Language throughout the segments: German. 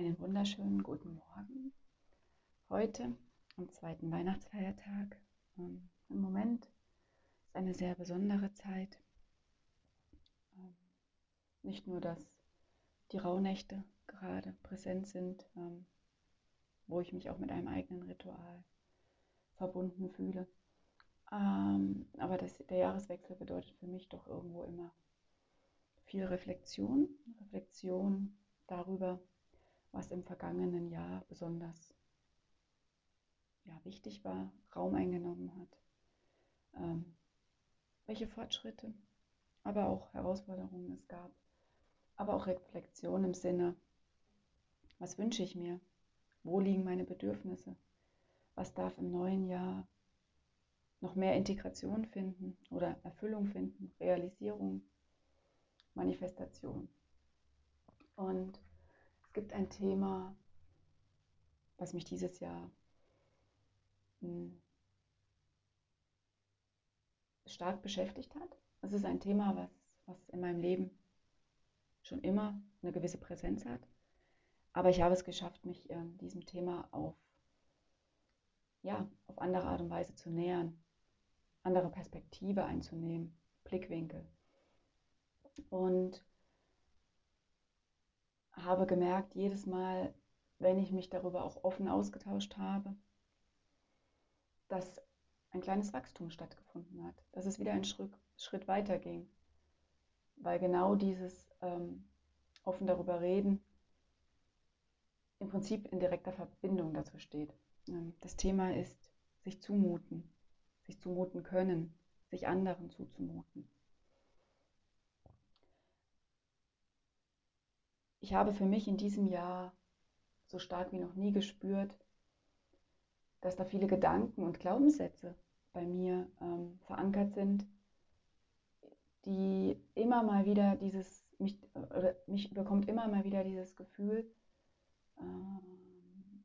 Einen wunderschönen guten Morgen. Heute am zweiten Weihnachtsfeiertag. Ähm, Im Moment ist eine sehr besondere Zeit. Ähm, nicht nur, dass die Rauhnächte gerade präsent sind, ähm, wo ich mich auch mit einem eigenen Ritual verbunden fühle. Aber das, der Jahreswechsel bedeutet für mich doch irgendwo immer viel Reflexion, Reflexion darüber, was im vergangenen Jahr besonders ja, wichtig war, Raum eingenommen hat, ähm, welche Fortschritte, aber auch Herausforderungen es gab, aber auch Reflexion im Sinne, was wünsche ich mir, wo liegen meine Bedürfnisse, was darf im neuen Jahr noch mehr Integration finden oder Erfüllung finden, Realisierung, Manifestation. Und es gibt ein Thema, was mich dieses Jahr hm, stark beschäftigt hat. Es ist ein Thema, was, was in meinem Leben schon immer eine gewisse Präsenz hat. Aber ich habe es geschafft, mich äh, diesem Thema auf, ja, auf andere Art und Weise zu nähern, andere Perspektive einzunehmen, Blickwinkel. Und habe gemerkt, jedes Mal, wenn ich mich darüber auch offen ausgetauscht habe, dass ein kleines Wachstum stattgefunden hat, dass es wieder einen Schritt, Schritt weiter ging, weil genau dieses ähm, offen darüber reden im Prinzip in direkter Verbindung dazu steht. Ähm, das Thema ist sich zumuten, sich zumuten können, sich anderen zuzumuten. Ich habe für mich in diesem Jahr so stark wie noch nie gespürt, dass da viele Gedanken und Glaubenssätze bei mir ähm, verankert sind, die immer mal wieder dieses, mich, oder mich bekommt immer mal wieder dieses Gefühl, ähm,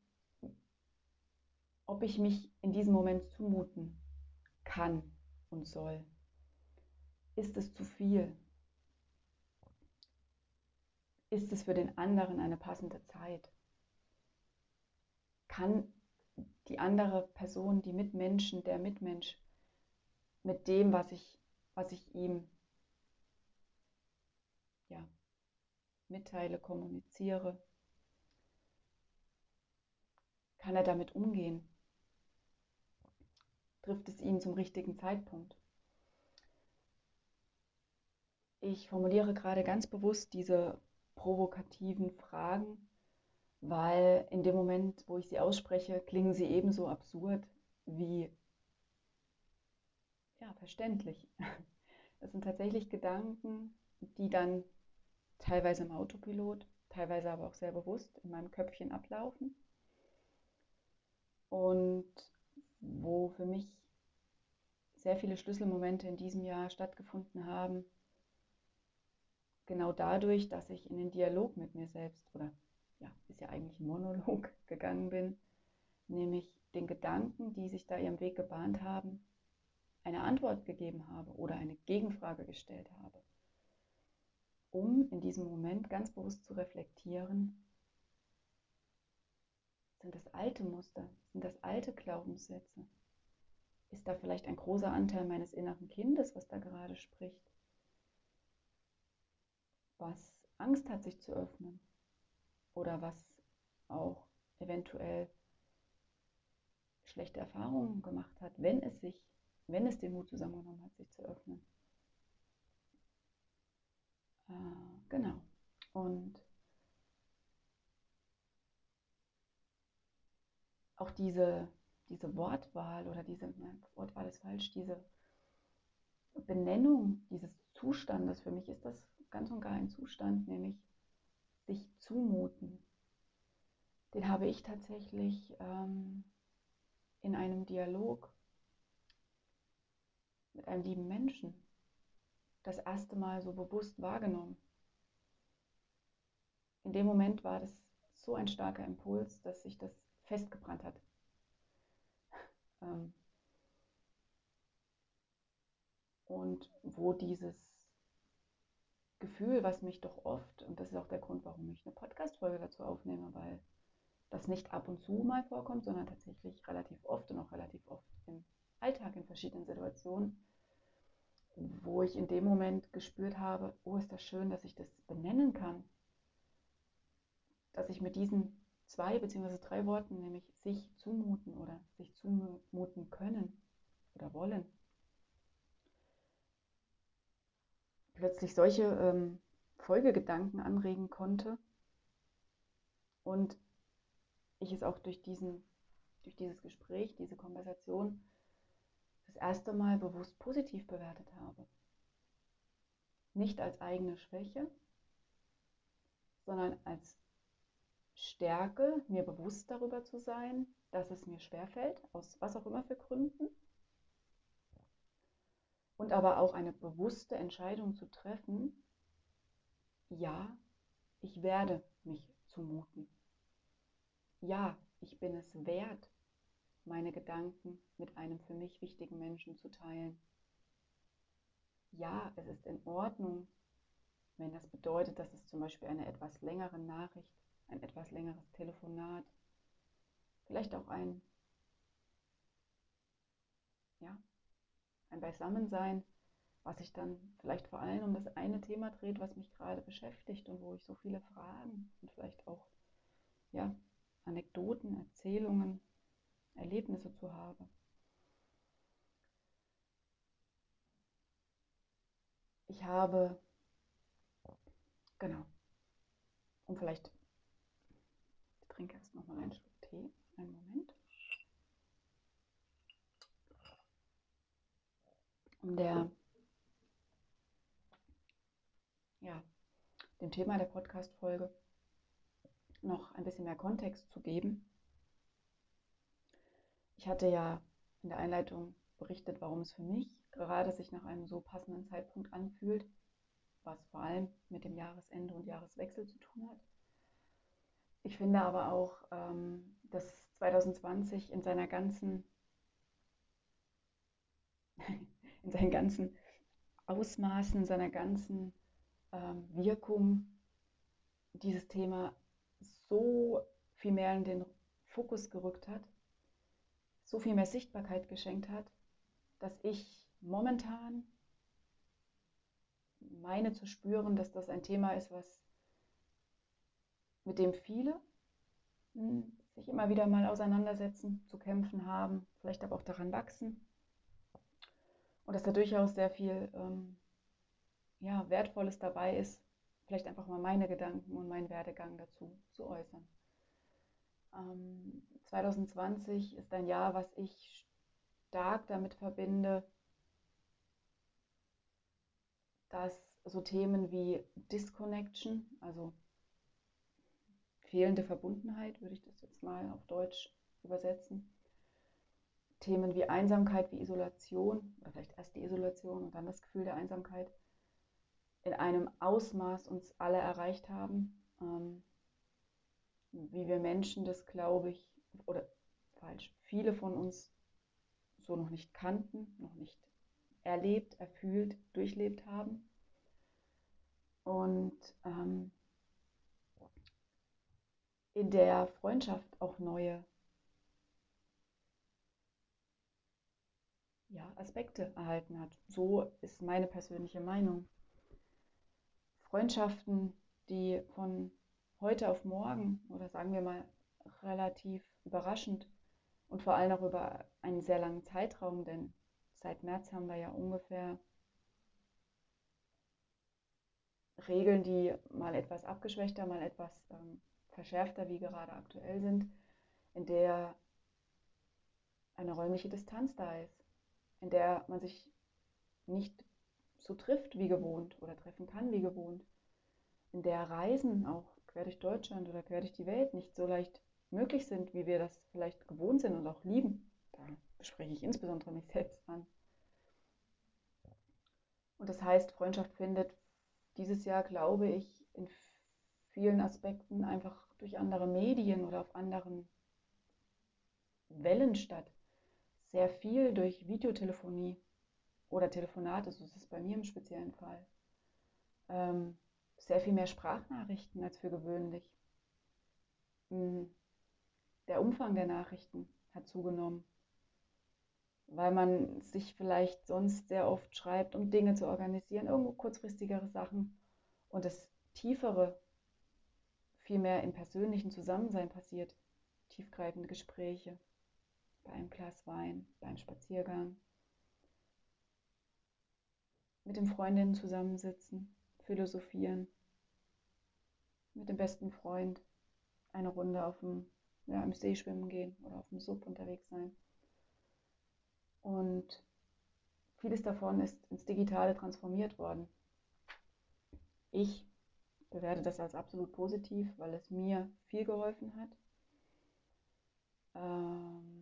ob ich mich in diesem Moment zumuten kann und soll. Ist es zu viel? Ist es für den anderen eine passende Zeit? Kann die andere Person, die Mitmenschen, der Mitmensch mit dem, was ich, was ich ihm ja, mitteile, kommuniziere, kann er damit umgehen? Trifft es ihn zum richtigen Zeitpunkt? Ich formuliere gerade ganz bewusst diese provokativen Fragen, weil in dem Moment, wo ich sie ausspreche, klingen sie ebenso absurd wie ja, verständlich. Es sind tatsächlich Gedanken, die dann teilweise im Autopilot, teilweise aber auch sehr bewusst in meinem Köpfchen ablaufen und wo für mich sehr viele Schlüsselmomente in diesem Jahr stattgefunden haben, genau dadurch, dass ich in den Dialog mit mir selbst oder ja, ist ja eigentlich ein Monolog gegangen bin, nämlich den Gedanken, die sich da ihren Weg gebahnt haben, eine Antwort gegeben habe oder eine Gegenfrage gestellt habe, um in diesem Moment ganz bewusst zu reflektieren, sind das alte Muster, sind das alte Glaubenssätze? Ist da vielleicht ein großer Anteil meines inneren Kindes, was da gerade spricht? Was Angst hat, sich zu öffnen oder was auch eventuell schlechte Erfahrungen gemacht hat, wenn es sich, wenn es den Mut zusammengenommen hat, sich zu öffnen. Äh, genau. Und auch diese, diese Wortwahl oder diese, nein, Wortwahl ist falsch, diese Benennung dieses Zustandes, für mich ist das ganz und gar ein Zustand, nämlich sich zumuten. Den habe ich tatsächlich ähm, in einem Dialog mit einem lieben Menschen das erste Mal so bewusst wahrgenommen. In dem Moment war das so ein starker Impuls, dass sich das festgebrannt hat. Ähm, und wo dieses Gefühl, was mich doch oft, und das ist auch der Grund, warum ich eine Podcast-Folge dazu aufnehme, weil das nicht ab und zu mal vorkommt, sondern tatsächlich relativ oft und auch relativ oft im Alltag in verschiedenen Situationen, wo ich in dem Moment gespürt habe, oh, ist das schön, dass ich das benennen kann, dass ich mit diesen zwei beziehungsweise drei Worten, nämlich sich zumuten oder sich zumuten können oder wollen, plötzlich solche ähm, Folgegedanken anregen konnte und ich es auch durch, diesen, durch dieses Gespräch, diese Konversation das erste Mal bewusst positiv bewertet habe. Nicht als eigene Schwäche, sondern als Stärke, mir bewusst darüber zu sein, dass es mir schwerfällt, aus was auch immer für Gründen. Und aber auch eine bewusste Entscheidung zu treffen, ja, ich werde mich zumuten. Ja, ich bin es wert, meine Gedanken mit einem für mich wichtigen Menschen zu teilen. Ja, es ist in Ordnung, wenn das bedeutet, dass es zum Beispiel eine etwas längere Nachricht, ein etwas längeres Telefonat, vielleicht auch ein, ja, ein Beisammensein, was sich dann vielleicht vor allem um das eine Thema dreht, was mich gerade beschäftigt und wo ich so viele Fragen und vielleicht auch ja, Anekdoten, Erzählungen, Erlebnisse zu habe. Ich habe, genau, und vielleicht, ich trinke erst nochmal einen Schluck Tee, einen Moment. Um der, ja, dem Thema der Podcast-Folge noch ein bisschen mehr Kontext zu geben. Ich hatte ja in der Einleitung berichtet, warum es für mich gerade sich nach einem so passenden Zeitpunkt anfühlt, was vor allem mit dem Jahresende und Jahreswechsel zu tun hat. Ich finde aber auch, ähm, dass 2020 in seiner ganzen, in seinen ganzen Ausmaßen, seiner ganzen ähm, Wirkung dieses Thema so viel mehr in den Fokus gerückt hat, so viel mehr Sichtbarkeit geschenkt hat, dass ich momentan meine zu spüren, dass das ein Thema ist, was mit dem viele hm, sich immer wieder mal auseinandersetzen, zu kämpfen haben, vielleicht aber auch daran wachsen. Und dass da durchaus sehr viel ähm, ja, Wertvolles dabei ist, vielleicht einfach mal meine Gedanken und meinen Werdegang dazu zu äußern. Ähm, 2020 ist ein Jahr, was ich stark damit verbinde, dass so Themen wie Disconnection, also fehlende Verbundenheit, würde ich das jetzt mal auf Deutsch übersetzen, Themen wie Einsamkeit, wie Isolation, oder vielleicht erst die Isolation und dann das Gefühl der Einsamkeit, in einem Ausmaß uns alle erreicht haben, ähm, wie wir Menschen das, glaube ich, oder falsch, viele von uns so noch nicht kannten, noch nicht erlebt, erfühlt, durchlebt haben. Und ähm, in der Freundschaft auch neue ja, Aspekte erhalten hat. So ist meine persönliche Meinung. Freundschaften, die von heute auf morgen oder sagen wir mal relativ überraschend und vor allem auch über einen sehr langen Zeitraum, denn seit März haben wir ja ungefähr Regeln, die mal etwas abgeschwächter, mal etwas ähm, verschärfter, wie gerade aktuell sind, in der eine räumliche Distanz da ist, in der man sich nicht so trifft wie gewohnt oder treffen kann wie gewohnt, in der Reisen auch quer durch Deutschland oder quer durch die Welt nicht so leicht möglich sind, wie wir das vielleicht gewohnt sind und auch lieben. Da spreche ich insbesondere mich selbst an. Und das heißt, Freundschaft findet dieses Jahr, glaube ich, in vielen Aspekten einfach durch andere Medien oder auf anderen Wellen statt. Sehr viel durch Videotelefonie oder Telefonate, so ist es bei mir im speziellen Fall. ähm, sehr viel mehr Sprachnachrichten als für gewöhnlich. Hm, der Umfang der Nachrichten hat zugenommen, weil man sich vielleicht sonst sehr oft schreibt, um Dinge zu organisieren, irgendwo kurzfristigere Sachen und das Tiefere viel mehr im persönlichen Zusammensein passiert. Tiefgreifende Gespräche bei einem Glas Wein, beim Spaziergang, mit den Freundinnen zusammensitzen, philosophieren, mit dem besten Freund eine Runde auf dem, ja, im See schwimmen gehen oder auf dem Sub unterwegs sein. Und vieles davon ist ins Digitale transformiert worden. Ich bewerte das als absolut positiv, weil es mir viel geholfen hat. Ähm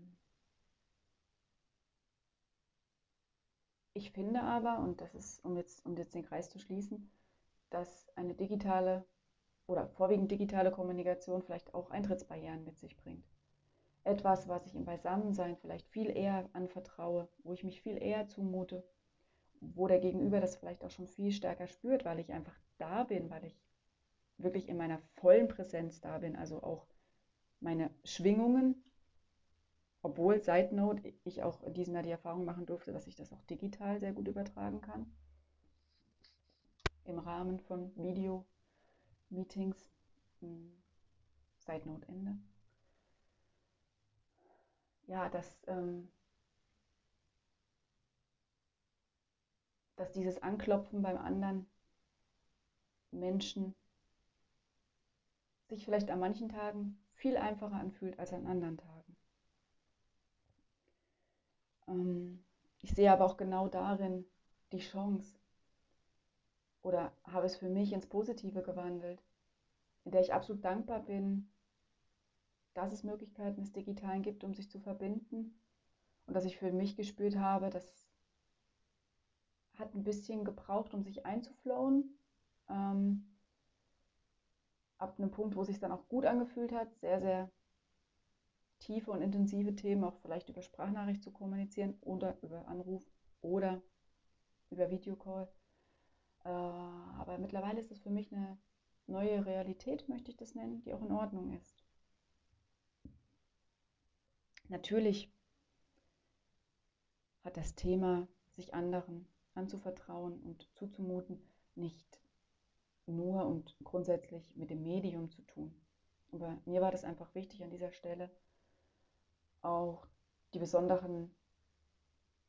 ich finde aber, und das ist, um jetzt, um jetzt den Kreis zu schließen, dass eine digitale oder vorwiegend digitale Kommunikation vielleicht auch Eintrittsbarrieren mit sich bringt. Etwas, was ich im Beisammensein vielleicht viel eher anvertraue, wo ich mich viel eher zumute, wo der Gegenüber das vielleicht auch schon viel stärker spürt, weil ich einfach da bin, weil ich wirklich in meiner vollen Präsenz da bin, also auch meine Schwingungen, obwohl, Side Note, ich auch in diesem Jahr die Erfahrung machen durfte, dass ich das auch digital sehr gut übertragen kann. Im Rahmen von Video-Meetings. Hm, Side Note Ende. Ja, dass, ähm, dass dieses Anklopfen beim anderen Menschen sich vielleicht an manchen Tagen viel einfacher anfühlt als an anderen Tagen. Ähm, ich sehe aber auch genau darin die Chance oder habe es für mich ins Positive gewandelt, in der ich absolut dankbar bin, dass es Möglichkeiten des Digitalen gibt, um sich zu verbinden und dass ich für mich gespürt habe, das hat ein bisschen gebraucht, um sich einzuflowen. Ähm, ab einem Punkt, wo es sich dann auch gut angefühlt hat, sehr, sehr tiefe und intensive Themen auch vielleicht über Sprachnachricht zu kommunizieren oder über Anruf oder über Videocall. Äh, aber mittlerweile ist es für mich eine neue Realität, möchte ich das nennen, die auch in Ordnung ist. Natürlich hat das Thema, sich anderen anzuvertrauen und zuzumuten, nicht nur und grundsätzlich mit dem Medium zu tun. Aber mir war das einfach wichtig an dieser Stelle, auch die besonderen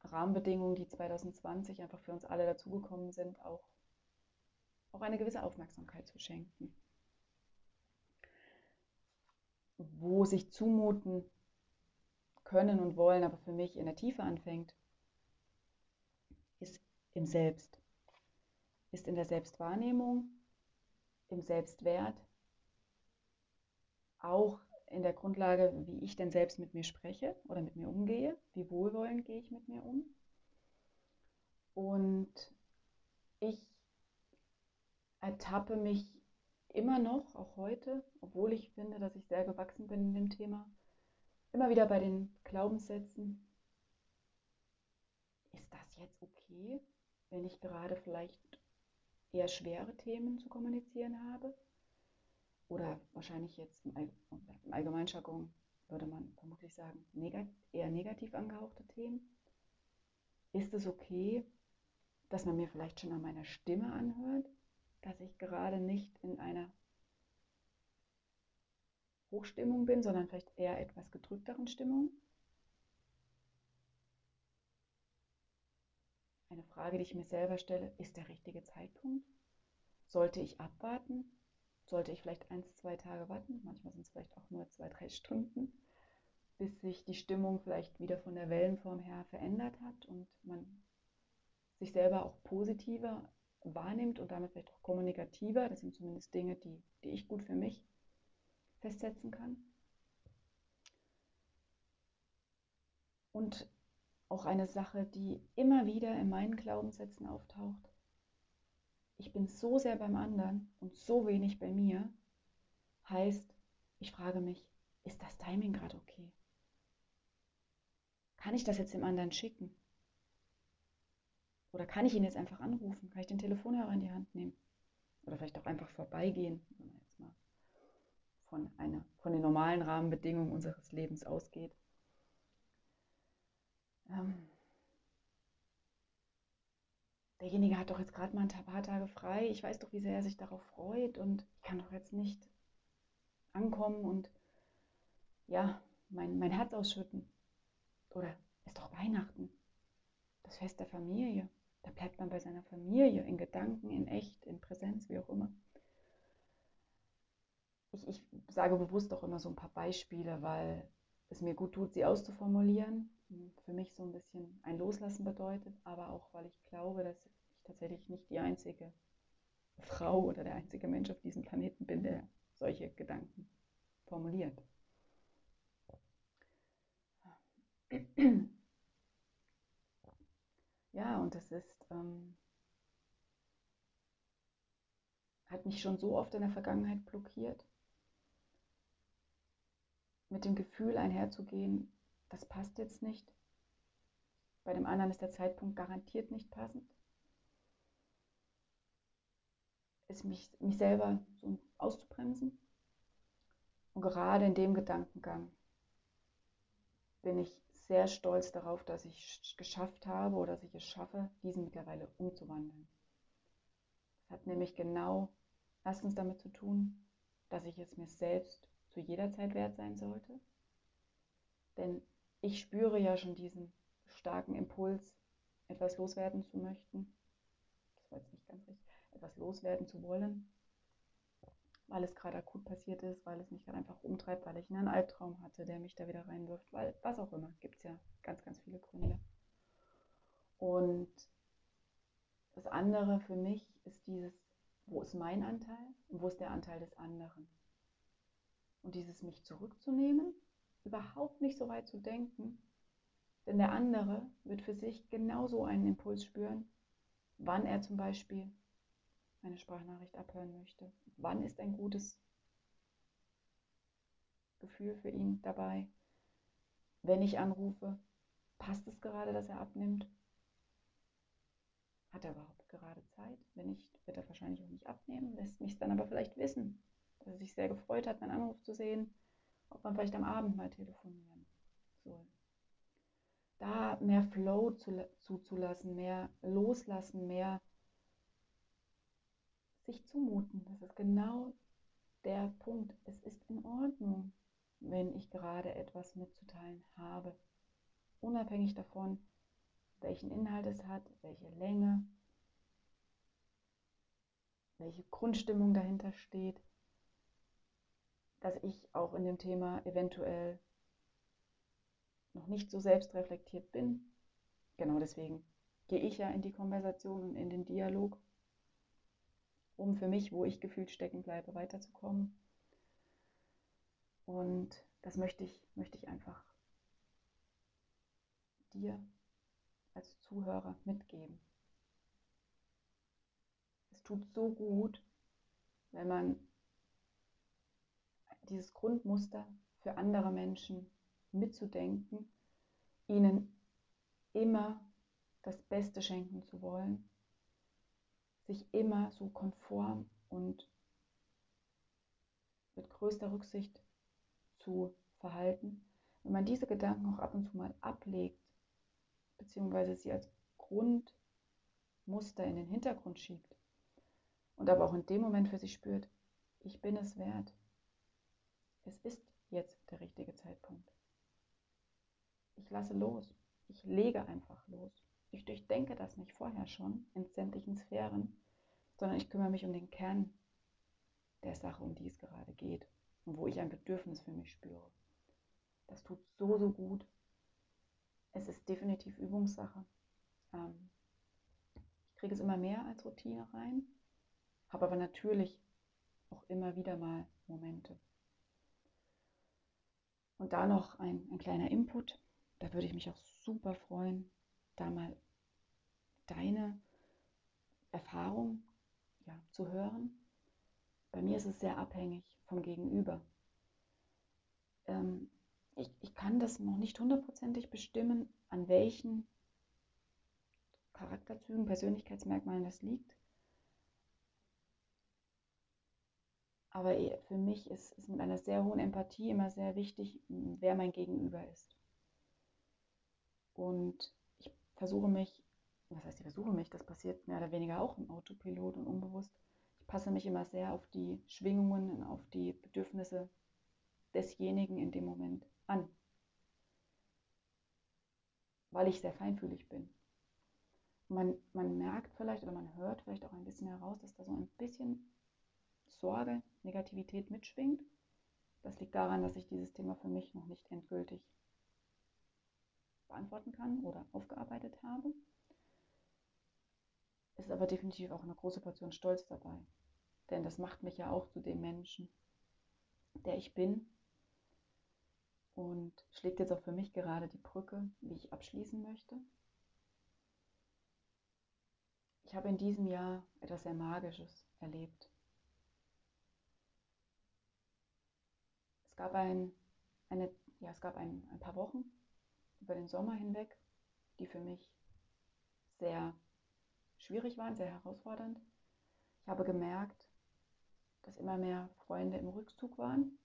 Rahmenbedingungen, die 2020 einfach für uns alle dazugekommen sind, auch, auch eine gewisse Aufmerksamkeit zu schenken. Wo sich zumuten können und wollen, aber für mich in der Tiefe anfängt, ist im Selbst, ist in der Selbstwahrnehmung, im Selbstwert, auch in der Grundlage, wie ich denn selbst mit mir spreche oder mit mir umgehe, wie wohlwollend gehe ich mit mir um. Und ich ertappe mich immer noch, auch heute, obwohl ich finde, dass ich sehr gewachsen bin in dem Thema, immer wieder bei den Glaubenssätzen, ist das jetzt okay, wenn ich gerade vielleicht eher schwere Themen zu kommunizieren habe? Oder wahrscheinlich jetzt im, All würde man vermutlich sagen, eher negativ angehauchte Themen. Ist es okay, dass man mir vielleicht schon an meiner Stimme anhört, dass ich gerade nicht in einer Hochstimmung bin, sondern vielleicht eher etwas gedrückteren Stimmung? Eine Frage, die ich mir selber stelle, ist der richtige Zeitpunkt? Sollte ich abwarten? Sollte ich vielleicht eins, zwei Tage warten? Manchmal sind es vielleicht auch nur zwei, drei Stunden, bis sich die Stimmung vielleicht wieder von der Wellenform her verändert hat und man sich selber auch positiver wahrnimmt und damit vielleicht auch kommunikativer. Das sind zumindest Dinge, die, die ich gut für mich festsetzen kann. Und auch eine Sache, die immer wieder in meinen Glaubenssätzen auftaucht. Ich bin so sehr beim anderen und so wenig bei mir, heißt, ich frage mich, ist das Timing gerade okay? Kann ich das jetzt dem anderen schicken? Oder kann ich ihn jetzt einfach anrufen? Kann ich den Telefonhörer in die Hand nehmen? oder vielleicht auch einfach vorbeigehen, wenn man jetzt mal von, einer, von den normalen Rahmenbedingungen unseres Lebens ausgeht. Ähm, derjenige hat doch jetzt gerade mal ein paar Tage frei, ich weiß doch, wie sehr er sich darauf freut und ich kann doch jetzt nicht ankommen und ja, mein, mein Herz ausschütten. Oder ist doch Weihnachten, das Fest der Familie. Da bleibt man bei seiner Familie, in Gedanken, in echt, in Präsenz, wie auch immer. Ich, ich sage bewusst auch immer so ein paar Beispiele, weil es mir gut tut, sie auszuformulieren. Für mich so ein bisschen ein Loslassen bedeutet, aber auch, weil ich glaube, dass tatsächlich nicht die einzige Frau oder der einzige Mensch auf diesem Planeten bin, der solche Gedanken formuliert. Ja, und das ist, ähm, hat mich schon so oft in der Vergangenheit blockiert, mit dem Gefühl einherzugehen, das passt jetzt nicht. Bei dem anderen ist der Zeitpunkt garantiert nicht passend. Es mich, mich selber so auszubremsen. Und gerade in dem Gedankengang bin ich sehr stolz darauf, dass ich es geschafft habe oder dass ich es schaffe, diesen mittlerweile umzuwandeln. Das hat nämlich genau erstens damit zu tun, dass ich es mir selbst zu jeder Zeit wert sein sollte. Denn ich spüre ja schon diesen starken Impuls, etwas loswerden zu möchten. Das war jetzt nicht ganz richtig. Etwas loswerden zu wollen weil es gerade akut passiert ist, weil es mich gerade einfach umtreibt, weil ich einen Albtraum hatte, der mich da wieder reinwirft, weil was auch immer, gibt es ja ganz, ganz viele Gründe. Und das andere für mich ist dieses, wo ist mein Anteil und wo ist der Anteil des anderen? Und dieses mich zurückzunehmen, überhaupt nicht so weit zu denken, denn der andere wird für sich genauso einen Impuls spüren, wann er zum Beispiel eine Sprachnachricht abhören möchte. Wann ist ein gutes Gefühl für ihn dabei? Wenn ich anrufe, passt es gerade, dass er abnimmt? Hat er überhaupt gerade Zeit? Wenn nicht, wird er wahrscheinlich auch nicht abnehmen, lässt mich dann aber vielleicht wissen, dass er sich sehr gefreut hat, meinen Anruf zu sehen, ob man vielleicht am Abend mal telefonieren soll. Da mehr Flow zuzulassen, mehr loslassen, mehr sich zumuten. Das ist genau der Punkt. Es ist in Ordnung, wenn ich gerade etwas mitzuteilen habe. Unabhängig davon, welchen Inhalt es hat, welche Länge, welche Grundstimmung dahinter steht, dass ich auch in dem Thema eventuell noch nicht so selbstreflektiert bin. Genau deswegen gehe ich ja in die Konversation und in den Dialog um für mich, wo ich gefühlt stecken bleibe, weiterzukommen. Und das möchte ich, möchte ich einfach dir als Zuhörer mitgeben. Es tut so gut, wenn man dieses Grundmuster für andere Menschen mitzudenken, ihnen immer das Beste schenken zu wollen sich immer so konform und mit größter Rücksicht zu verhalten. Wenn man diese Gedanken auch ab und zu mal ablegt, beziehungsweise sie als Grundmuster in den Hintergrund schiebt und aber auch in dem Moment für sich spürt, ich bin es wert. Es ist jetzt der richtige Zeitpunkt. Ich lasse los. Ich lege einfach los. Ich durchdenke das nicht vorher schon in sämtlichen Sphären, sondern ich kümmere mich um den Kern der Sache, um die es gerade geht und wo ich ein Bedürfnis für mich spüre. Das tut so, so gut. Es ist definitiv Übungssache. Ähm, ich kriege es immer mehr als Routine rein, habe aber natürlich auch immer wieder mal Momente. Und da noch ein, ein kleiner Input. Da würde ich mich auch super freuen, da mal deine Erfahrung ja, zu hören. Bei mir ist es sehr abhängig vom Gegenüber. Ähm, ich, ich kann das noch nicht hundertprozentig bestimmen, an welchen Charakterzügen, Persönlichkeitsmerkmalen das liegt. Aber für mich ist es mit einer sehr hohen Empathie immer sehr wichtig, wer mein Gegenüber ist. Und ich versuche mich, was heißt ich versuche mich, das passiert mehr oder weniger auch im Autopilot und unbewusst. Ich passe mich immer sehr auf die Schwingungen und auf die Bedürfnisse desjenigen in dem Moment an, weil ich sehr feinfühlig bin. Man, man merkt vielleicht oder man hört vielleicht auch ein bisschen heraus, dass da so ein bisschen Sorge, Negativität mitschwingt. Das liegt daran, dass ich dieses Thema für mich noch nicht endgültig beantworten kann oder aufgearbeitet habe. Ist aber definitiv auch eine große Portion Stolz dabei. Denn das macht mich ja auch zu dem Menschen, der ich bin. Und schlägt jetzt auch für mich gerade die Brücke, wie ich abschließen möchte. Ich habe in diesem Jahr etwas sehr Magisches erlebt. Es gab, ein, eine, ja, es gab ein, ein paar Wochen über den Sommer hinweg, die für mich sehr schwierig waren, sehr herausfordernd. Ich habe gemerkt, dass immer mehr Freunde im Rückzug waren.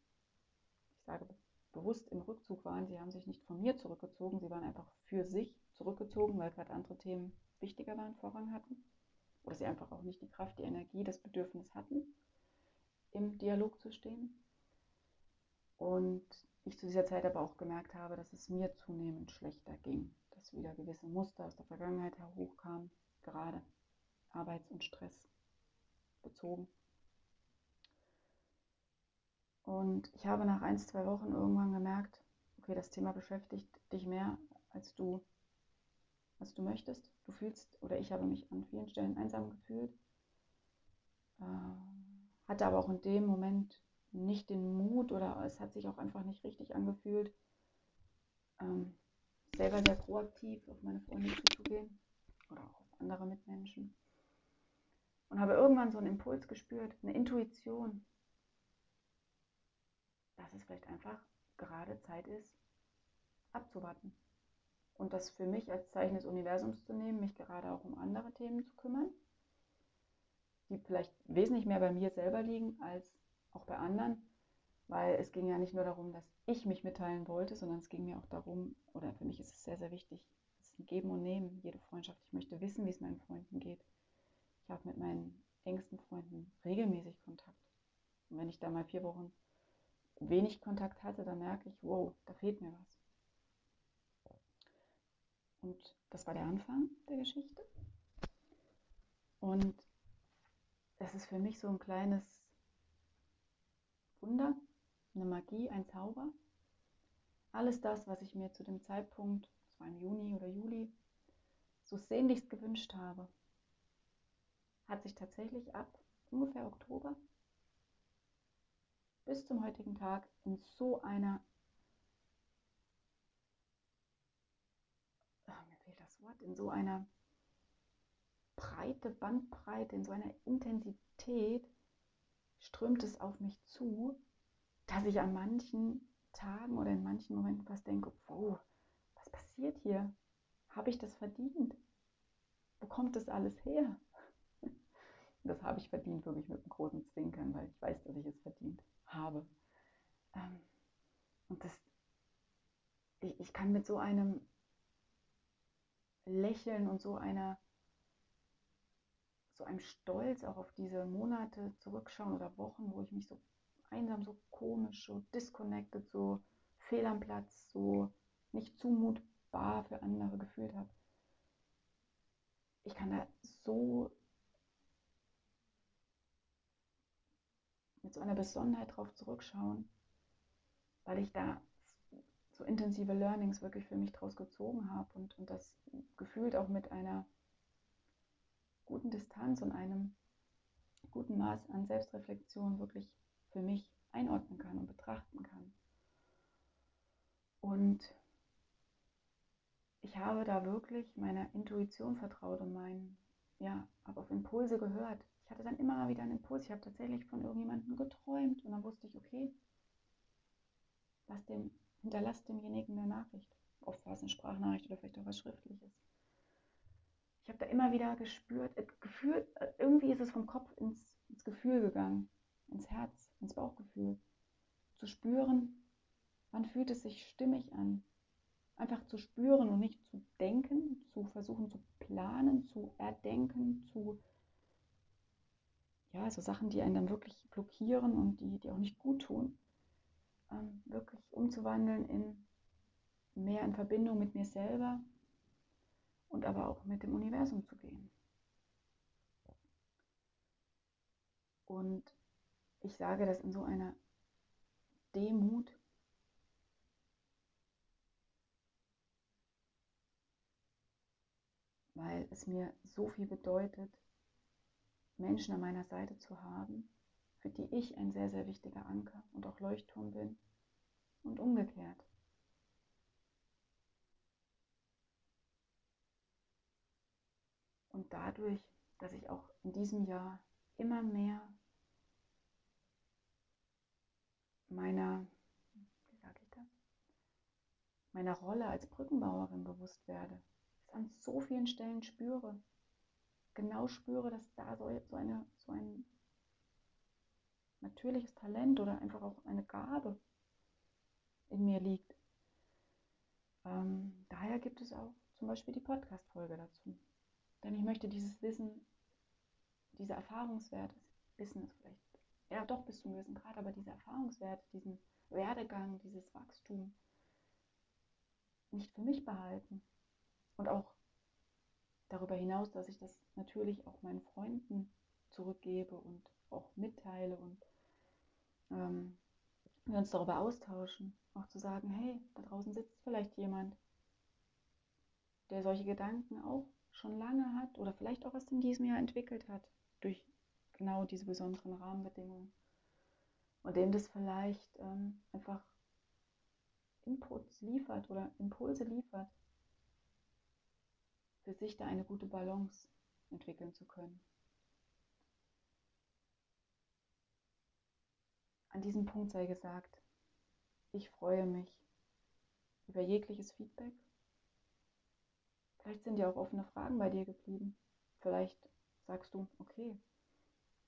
Ich sage bewusst im Rückzug waren. Sie haben sich nicht von mir zurückgezogen, sie waren einfach für sich zurückgezogen, weil gerade andere Themen wichtiger waren, Vorrang hatten. Oder sie einfach auch nicht die Kraft, die Energie, das Bedürfnis hatten, im Dialog zu stehen. Und ich zu dieser Zeit aber auch gemerkt habe, dass es mir zunehmend schlechter ging, dass wieder gewisse Muster aus der Vergangenheit hochkamen, gerade Arbeits- und Stress bezogen. Und ich habe nach ein, zwei Wochen irgendwann gemerkt, okay, das Thema beschäftigt dich mehr, als du, als du möchtest. Du fühlst, oder ich habe mich an vielen Stellen einsam gefühlt, äh, hatte aber auch in dem Moment nicht den Mut oder es hat sich auch einfach nicht richtig angefühlt, ähm, selber sehr proaktiv auf meine Freunde zuzugehen oder auch auf andere Mitmenschen. Und habe irgendwann so einen Impuls gespürt, eine Intuition, dass es vielleicht einfach gerade Zeit ist, abzuwarten. Und das für mich als Zeichen des Universums zu nehmen, mich gerade auch um andere Themen zu kümmern, die vielleicht wesentlich mehr bei mir selber liegen als auch bei anderen, weil es ging ja nicht nur darum, dass ich mich mitteilen wollte, sondern es ging mir auch darum, oder für mich ist es sehr, sehr wichtig, ein Geben und Nehmen, jede Freundschaft. Ich möchte wissen, wie es meinen Freunden geht. Ich habe mit meinen engsten Freunden regelmäßig Kontakt. Und wenn ich da mal vier Wochen wenig Kontakt hatte, dann merke ich, wow, da fehlt mir was. Und das war der Anfang der Geschichte. Und das ist für mich so ein kleines Wunder, eine Magie, ein Zauber. Alles das, was ich mir zu dem Zeitpunkt, war im Juni oder Juli, so sehnlichst gewünscht habe, hat sich tatsächlich ab ungefähr Oktober bis zum heutigen Tag in so einer, fehlt das Wort, in so einer breite Bandbreite, in so einer Intensität strömt es auf mich zu, dass ich an manchen Tagen oder in manchen Momenten fast denke, wow, passiert hier? Habe ich das verdient? Wo kommt das alles her? Das habe ich verdient, wirklich mit einem großen Zwinkern, weil ich weiß, dass ich es verdient habe. Ähm, und das, ich, ich kann mit so einem Lächeln und so einer so einem Stolz auch auf diese Monate zurückschauen oder Wochen, wo ich mich so einsam, so komisch, so disconnected, so fehl am Platz, so nicht zumutbar für andere gefühlt habe. Ich kann da so mit so einer Besonnenheit drauf zurückschauen, weil ich da so intensive Learnings wirklich für mich draus gezogen habe und, und das gefühlt auch mit einer guten Distanz und einem guten Maß an Selbstreflexion wirklich für mich einordnen kann und betrachten kann. Und ich habe da wirklich meiner Intuition vertraut und mein, ja, habe auf Impulse gehört. Ich hatte dann immer wieder einen Impuls. Ich habe tatsächlich von irgendjemandem geträumt und dann wusste ich, okay, lass dem, hinterlass demjenigen eine Nachricht. Oft war es eine Sprachnachricht oder vielleicht auch was Schriftliches. Ich habe da immer wieder gespürt, äh, gefühlt, äh, irgendwie ist es vom Kopf ins, ins Gefühl gegangen, ins Herz. ins Bauchgefühl, zu spüren, wann fühlt es sich stimmig an. Einfach zu spüren und nicht zu denken, zu versuchen zu planen, zu erdenken, zu ja, so Sachen, die einen dann wirklich blockieren und die, die auch nicht gut tun, ähm, wirklich umzuwandeln in mehr in Verbindung mit mir selber und aber auch mit dem Universum zu gehen. Und ich sage das in so einer Demut, weil es mir so viel bedeutet, Menschen an meiner Seite zu haben, für die ich ein sehr, sehr wichtiger Anker und auch Leuchtturm bin und umgekehrt. Und dadurch, dass ich auch in diesem Jahr immer mehr meiner, wie sage ich das, meiner Rolle als Brückenbauerin bewusst werde, es an so vielen Stellen spüre, genau spüre, dass da so, so, eine, so ein natürliches Talent oder einfach auch eine Gabe in mir liegt. Ähm, daher gibt es auch zum Beispiel die Podcast-Folge dazu. Denn ich möchte dieses Wissen, diese Erfahrungswerte, Wissen ist vielleicht, ja doch bis zum gewissen Grad, aber diese Erfahrungswerte, diesen Werdegang, dieses Wachstum nicht für mich behalten. Und auch darüber hinaus, dass ich das natürlich auch meinen Freunden zurückgebe und auch mitteile und ähm, wir uns darüber austauschen. Auch zu sagen, hey, da draußen sitzt vielleicht jemand, der solche Gedanken auch schon lange hat oder vielleicht auch erst in diesem Jahr entwickelt hat, durch genau diese besonderen Rahmenbedingungen. Und dem das vielleicht ähm, einfach Inputs liefert oder Impulse liefert, für sich da eine gute Balance entwickeln zu können. An diesem Punkt sei gesagt, ich freue mich über jegliches Feedback. Vielleicht sind ja auch offene Fragen bei dir geblieben. Vielleicht sagst du, okay,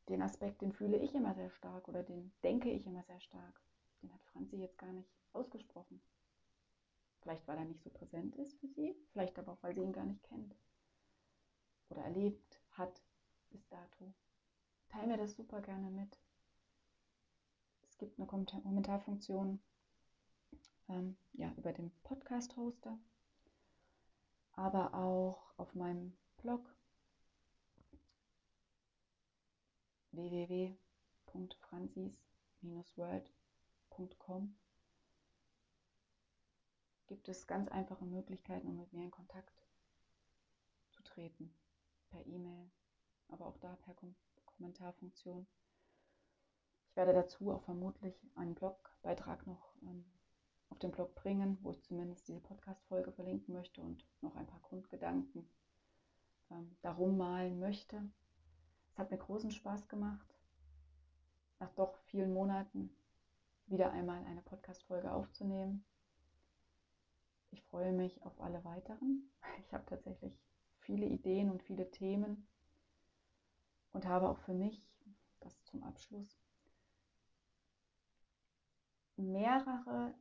den Aspekt, den fühle ich immer sehr stark oder den denke ich immer sehr stark. Den hat Franzi jetzt gar nicht ausgesprochen. Vielleicht, weil er nicht so präsent ist für sie, vielleicht aber auch, weil sie ihn gar nicht kennt oder erlebt hat bis dato. Teil mir das super gerne mit. Es gibt eine Kommentarfunktion ähm, ja, über den Podcast-Hoster, aber auch auf meinem Blog www.franzis-world.com gibt es ganz einfache Möglichkeiten, um mit mir in Kontakt zu treten. Per E-Mail, aber auch da per Kom Kommentarfunktion. Ich werde dazu auch vermutlich einen Blogbeitrag noch ähm, auf den Blog bringen, wo ich zumindest diese Podcast-Folge verlinken möchte und noch ein paar Grundgedanken ähm, darum malen möchte. Es hat mir großen Spaß gemacht, nach doch vielen Monaten wieder einmal eine Podcast-Folge aufzunehmen. Ich freue mich auf alle weiteren. Ich habe tatsächlich viele Ideen und viele Themen und habe auch für mich, das zum Abschluss, mehrere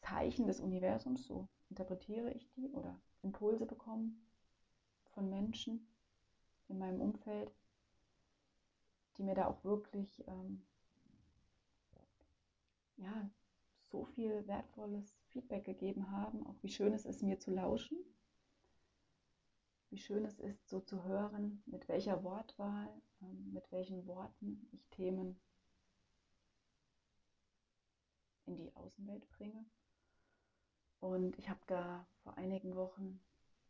Zeichen des Universums, so interpretiere ich die, oder Impulse bekommen von Menschen in meinem Umfeld, die mir da auch wirklich ähm, ja, so viel wertvolles Feedback gegeben haben, auch wie schön es ist, mir zu lauschen, wie schön es ist, so zu hören, mit welcher Wortwahl, ähm, mit welchen Worten ich Themen in die Außenwelt bringe. Und ich habe da vor einigen Wochen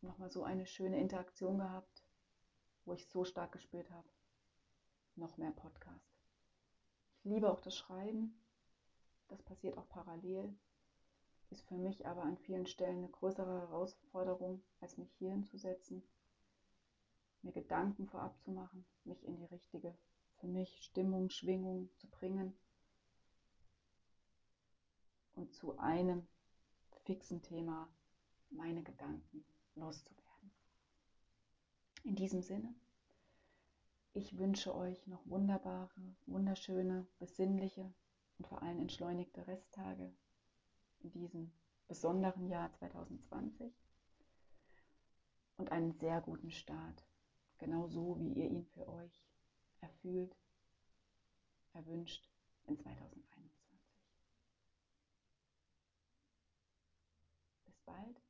nochmal so eine schöne Interaktion gehabt, wo ich so stark gespürt habe, noch mehr Podcast. Ich liebe auch das Schreiben, das passiert auch parallel, ist für mich aber an vielen Stellen eine größere Herausforderung, als mich hier hinzusetzen, mir Gedanken vorab zu machen, mich in die richtige, für mich Stimmung, Schwingung zu bringen und zu einem fixen Thema meine Gedanken loszuwerden. In diesem Sinne Ich wünsche euch noch wunderbare, wunderschöne, besinnliche und vor allem entschleunigte Resttage in diesem besonderen Jahr 2020 und einen sehr guten Start, genau so wie ihr ihn für euch erfüllt, erwünscht in 2021. Bis bald.